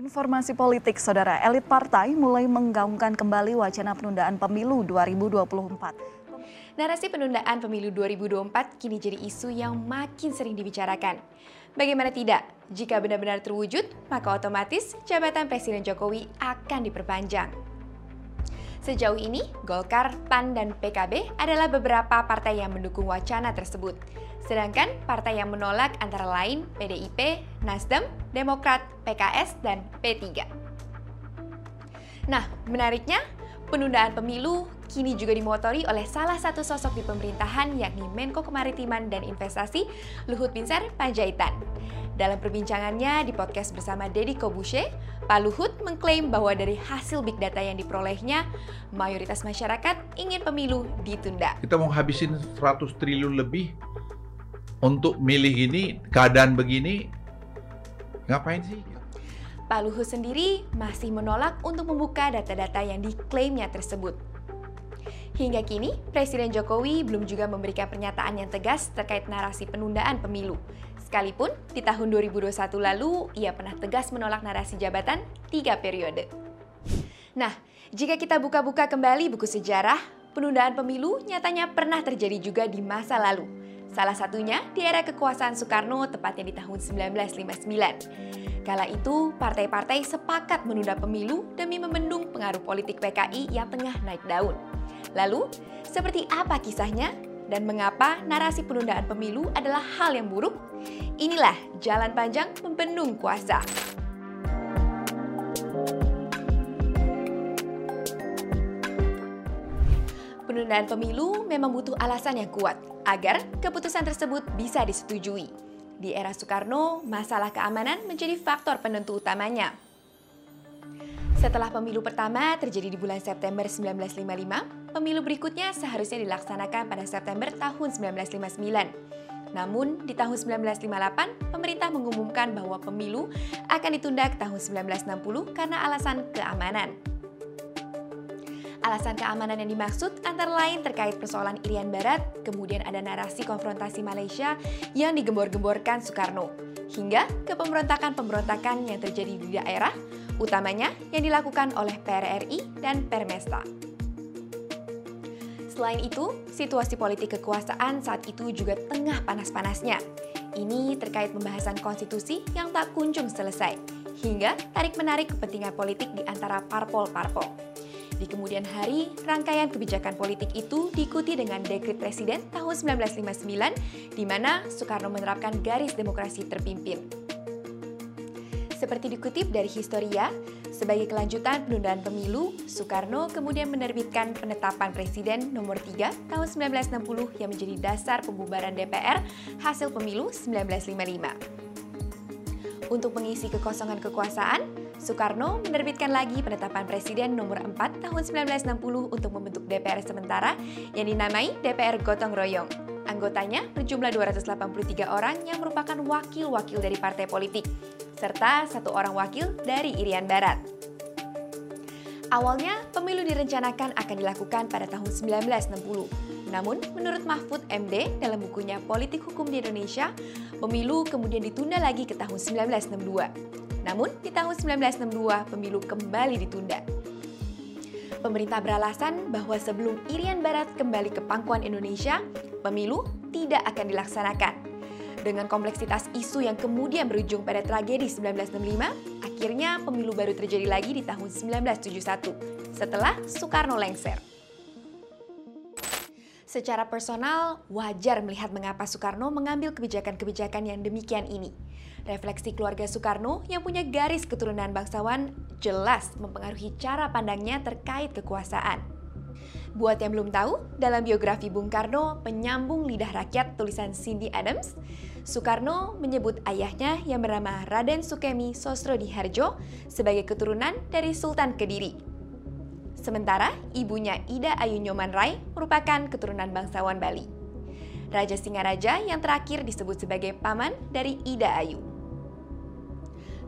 Informasi politik, saudara elit partai mulai menggaungkan kembali wacana penundaan pemilu 2024. Narasi penundaan pemilu 2024 kini jadi isu yang makin sering dibicarakan. Bagaimana tidak, jika benar-benar terwujud, maka otomatis jabatan Presiden Jokowi akan diperpanjang. Sejauh ini, Golkar, PAN, dan PKB adalah beberapa partai yang mendukung wacana tersebut. Sedangkan partai yang menolak antara lain PDIP, Nasdem, Demokrat, PKS, dan P3. Nah, menariknya, penundaan pemilu kini juga dimotori oleh salah satu sosok di pemerintahan yakni Menko Kemaritiman dan Investasi Luhut Binsar Panjaitan. Dalam perbincangannya di podcast bersama Deddy Kobushe, Pak Luhut mengklaim bahwa dari hasil big data yang diperolehnya, mayoritas masyarakat ingin pemilu ditunda. Kita mau habisin 100 triliun lebih untuk milih ini, keadaan begini, ngapain sih? Pak Luhut sendiri masih menolak untuk membuka data-data yang diklaimnya tersebut. Hingga kini, Presiden Jokowi belum juga memberikan pernyataan yang tegas terkait narasi penundaan pemilu. Sekalipun di tahun 2021 lalu, ia pernah tegas menolak narasi jabatan tiga periode. Nah, jika kita buka-buka kembali buku sejarah, penundaan pemilu nyatanya pernah terjadi juga di masa lalu. Salah satunya di era kekuasaan Soekarno tepatnya di tahun 1959. Kala itu, partai-partai sepakat menunda pemilu demi membendung pengaruh politik PKI yang tengah naik daun. Lalu, seperti apa kisahnya dan mengapa narasi penundaan pemilu adalah hal yang buruk? Inilah jalan panjang membendung kuasa. Penundaan pemilu memang butuh alasan yang kuat agar keputusan tersebut bisa disetujui. Di era Soekarno, masalah keamanan menjadi faktor penentu utamanya. Setelah pemilu pertama terjadi di bulan September 1955, pemilu berikutnya seharusnya dilaksanakan pada September tahun 1959. Namun, di tahun 1958, pemerintah mengumumkan bahwa pemilu akan ditunda ke tahun 1960 karena alasan keamanan. Alasan keamanan yang dimaksud antara lain terkait persoalan Irian Barat, kemudian ada narasi konfrontasi Malaysia yang digembor-gemborkan Soekarno, hingga ke pemberontakan-pemberontakan yang terjadi di daerah, utamanya yang dilakukan oleh PRRI dan Permesta. Selain itu, situasi politik kekuasaan saat itu juga tengah panas-panasnya. Ini terkait pembahasan konstitusi yang tak kunjung selesai, hingga tarik-menarik kepentingan politik di antara parpol-parpol. Di kemudian hari, rangkaian kebijakan politik itu diikuti dengan Dekret Presiden tahun 1959, di mana Soekarno menerapkan garis demokrasi terpimpin. Seperti dikutip dari Historia, sebagai kelanjutan penundaan pemilu, Soekarno kemudian menerbitkan penetapan Presiden nomor 3 tahun 1960 yang menjadi dasar pembubaran DPR hasil pemilu 1955. Untuk mengisi kekosongan kekuasaan, Soekarno menerbitkan lagi penetapan Presiden nomor 4 tahun 1960 untuk membentuk DPR sementara yang dinamai DPR Gotong Royong. Anggotanya berjumlah 283 orang yang merupakan wakil-wakil dari partai politik, serta satu orang wakil dari Irian Barat. Awalnya, pemilu direncanakan akan dilakukan pada tahun 1960. Namun, menurut Mahfud MD dalam bukunya Politik Hukum di Indonesia, pemilu kemudian ditunda lagi ke tahun 1962. Namun, di tahun 1962, pemilu kembali ditunda. Pemerintah beralasan bahwa sebelum Irian Barat kembali ke pangkuan Indonesia, pemilu tidak akan dilaksanakan. Dengan kompleksitas isu yang kemudian berujung pada tragedi 1965, akhirnya pemilu baru terjadi lagi di tahun 1971, setelah Soekarno lengser. Secara personal, wajar melihat mengapa Soekarno mengambil kebijakan-kebijakan yang demikian ini. Refleksi keluarga Soekarno yang punya garis keturunan bangsawan jelas mempengaruhi cara pandangnya terkait kekuasaan. Buat yang belum tahu, dalam biografi Bung Karno, penyambung lidah rakyat tulisan Cindy Adams, Soekarno menyebut ayahnya yang bernama Raden Sukemi Sosrodiharjo sebagai keturunan dari Sultan Kediri. Sementara ibunya Ida Ayu Nyoman Rai merupakan keturunan bangsawan Bali. Raja Singaraja yang terakhir disebut sebagai paman dari Ida Ayu.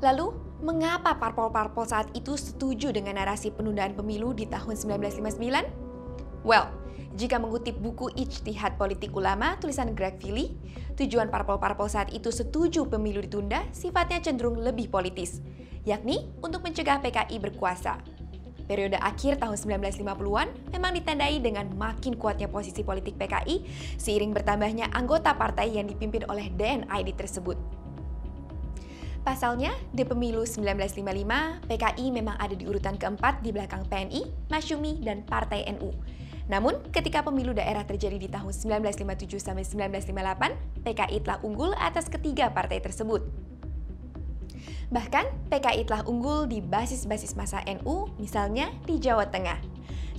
Lalu, mengapa parpol-parpol saat itu setuju dengan narasi penundaan pemilu di tahun 1959? Well, jika mengutip buku Ijtihad Politik Ulama tulisan Greg Philly, tujuan parpol-parpol saat itu setuju pemilu ditunda sifatnya cenderung lebih politis, yakni untuk mencegah PKI berkuasa. Periode akhir tahun 1950-an memang ditandai dengan makin kuatnya posisi politik PKI seiring bertambahnya anggota partai yang dipimpin oleh DNID tersebut. Pasalnya, di pemilu 1955, PKI memang ada di urutan keempat di belakang PNI, Masyumi, dan Partai NU. Namun, ketika pemilu daerah terjadi di tahun 1957 sampai 1958, PKI telah unggul atas ketiga partai tersebut. Bahkan, PKI telah unggul di basis-basis masa NU, misalnya di Jawa Tengah.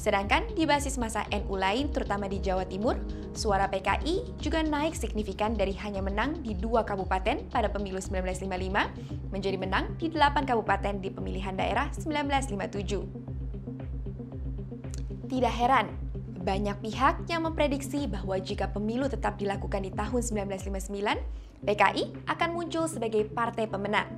Sedangkan di basis masa NU lain, terutama di Jawa Timur, suara PKI juga naik signifikan dari hanya menang di dua kabupaten pada pemilu 1955 menjadi menang di delapan kabupaten di pemilihan daerah 1957. Tidak heran, banyak pihak yang memprediksi bahwa jika pemilu tetap dilakukan di tahun 1959, PKI akan muncul sebagai partai pemenang.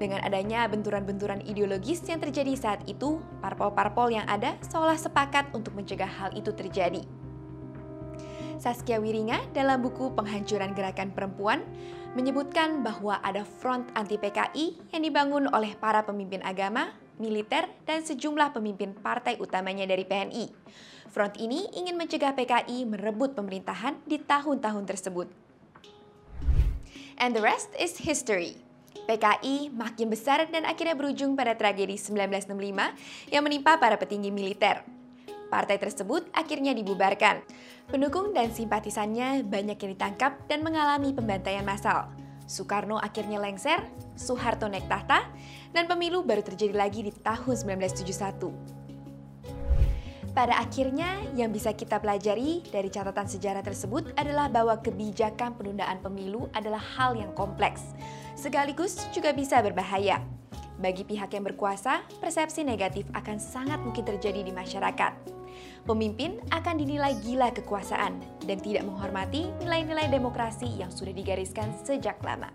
Dengan adanya benturan-benturan ideologis yang terjadi saat itu, parpol-parpol yang ada seolah sepakat untuk mencegah hal itu terjadi. Saskia Wiringa dalam buku Penghancuran Gerakan Perempuan menyebutkan bahwa ada front anti PKI yang dibangun oleh para pemimpin agama, militer, dan sejumlah pemimpin partai utamanya dari PNI. Front ini ingin mencegah PKI merebut pemerintahan di tahun-tahun tersebut. And the rest is history. PKI makin besar dan akhirnya berujung pada tragedi 1965 yang menimpa para petinggi militer. Partai tersebut akhirnya dibubarkan. Pendukung dan simpatisannya banyak yang ditangkap dan mengalami pembantaian massal. Soekarno akhirnya lengser, Soeharto naik tahta, dan pemilu baru terjadi lagi di tahun 1971. Pada akhirnya, yang bisa kita pelajari dari catatan sejarah tersebut adalah bahwa kebijakan penundaan pemilu adalah hal yang kompleks, sekaligus juga bisa berbahaya. Bagi pihak yang berkuasa, persepsi negatif akan sangat mungkin terjadi di masyarakat. Pemimpin akan dinilai gila kekuasaan dan tidak menghormati nilai-nilai demokrasi yang sudah digariskan sejak lama.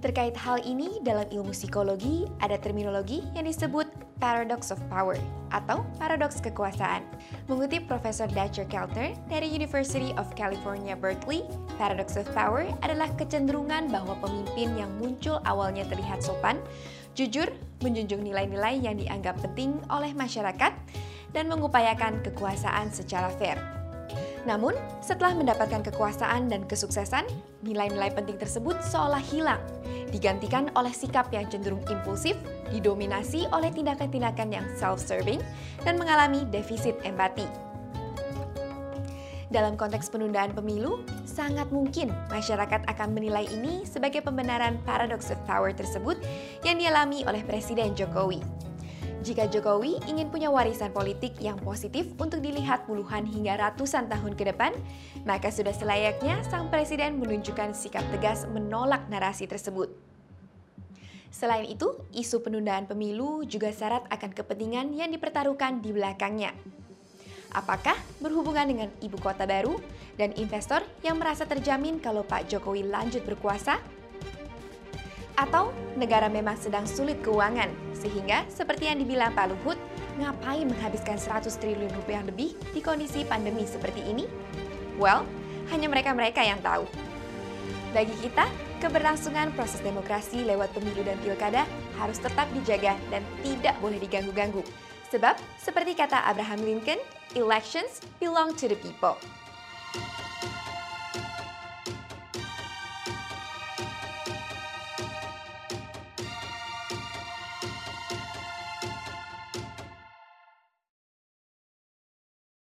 Terkait hal ini, dalam ilmu psikologi ada terminologi yang disebut paradox of power atau paradoks kekuasaan. Mengutip Profesor Dutcher Kelter dari University of California, Berkeley, paradox of power adalah kecenderungan bahwa pemimpin yang muncul awalnya terlihat sopan, jujur, menjunjung nilai-nilai yang dianggap penting oleh masyarakat, dan mengupayakan kekuasaan secara fair. Namun, setelah mendapatkan kekuasaan dan kesuksesan, nilai-nilai penting tersebut seolah hilang, digantikan oleh sikap yang cenderung impulsif, didominasi oleh tindakan-tindakan yang self-serving, dan mengalami defisit empati. Dalam konteks penundaan pemilu, sangat mungkin masyarakat akan menilai ini sebagai pembenaran paradox of power tersebut yang dialami oleh Presiden Jokowi. Jika Jokowi ingin punya warisan politik yang positif untuk dilihat puluhan hingga ratusan tahun ke depan, maka sudah selayaknya sang presiden menunjukkan sikap tegas menolak narasi tersebut. Selain itu, isu penundaan pemilu juga syarat akan kepentingan yang dipertaruhkan di belakangnya. Apakah berhubungan dengan ibu kota baru dan investor yang merasa terjamin kalau Pak Jokowi lanjut berkuasa? Atau negara memang sedang sulit keuangan, sehingga seperti yang dibilang Pak Luhut, ngapain menghabiskan 100 triliun rupiah lebih di kondisi pandemi seperti ini? Well, hanya mereka-mereka yang tahu. Bagi kita, keberlangsungan proses demokrasi lewat pemilu dan pilkada harus tetap dijaga dan tidak boleh diganggu-ganggu. Sebab, seperti kata Abraham Lincoln, elections belong to the people.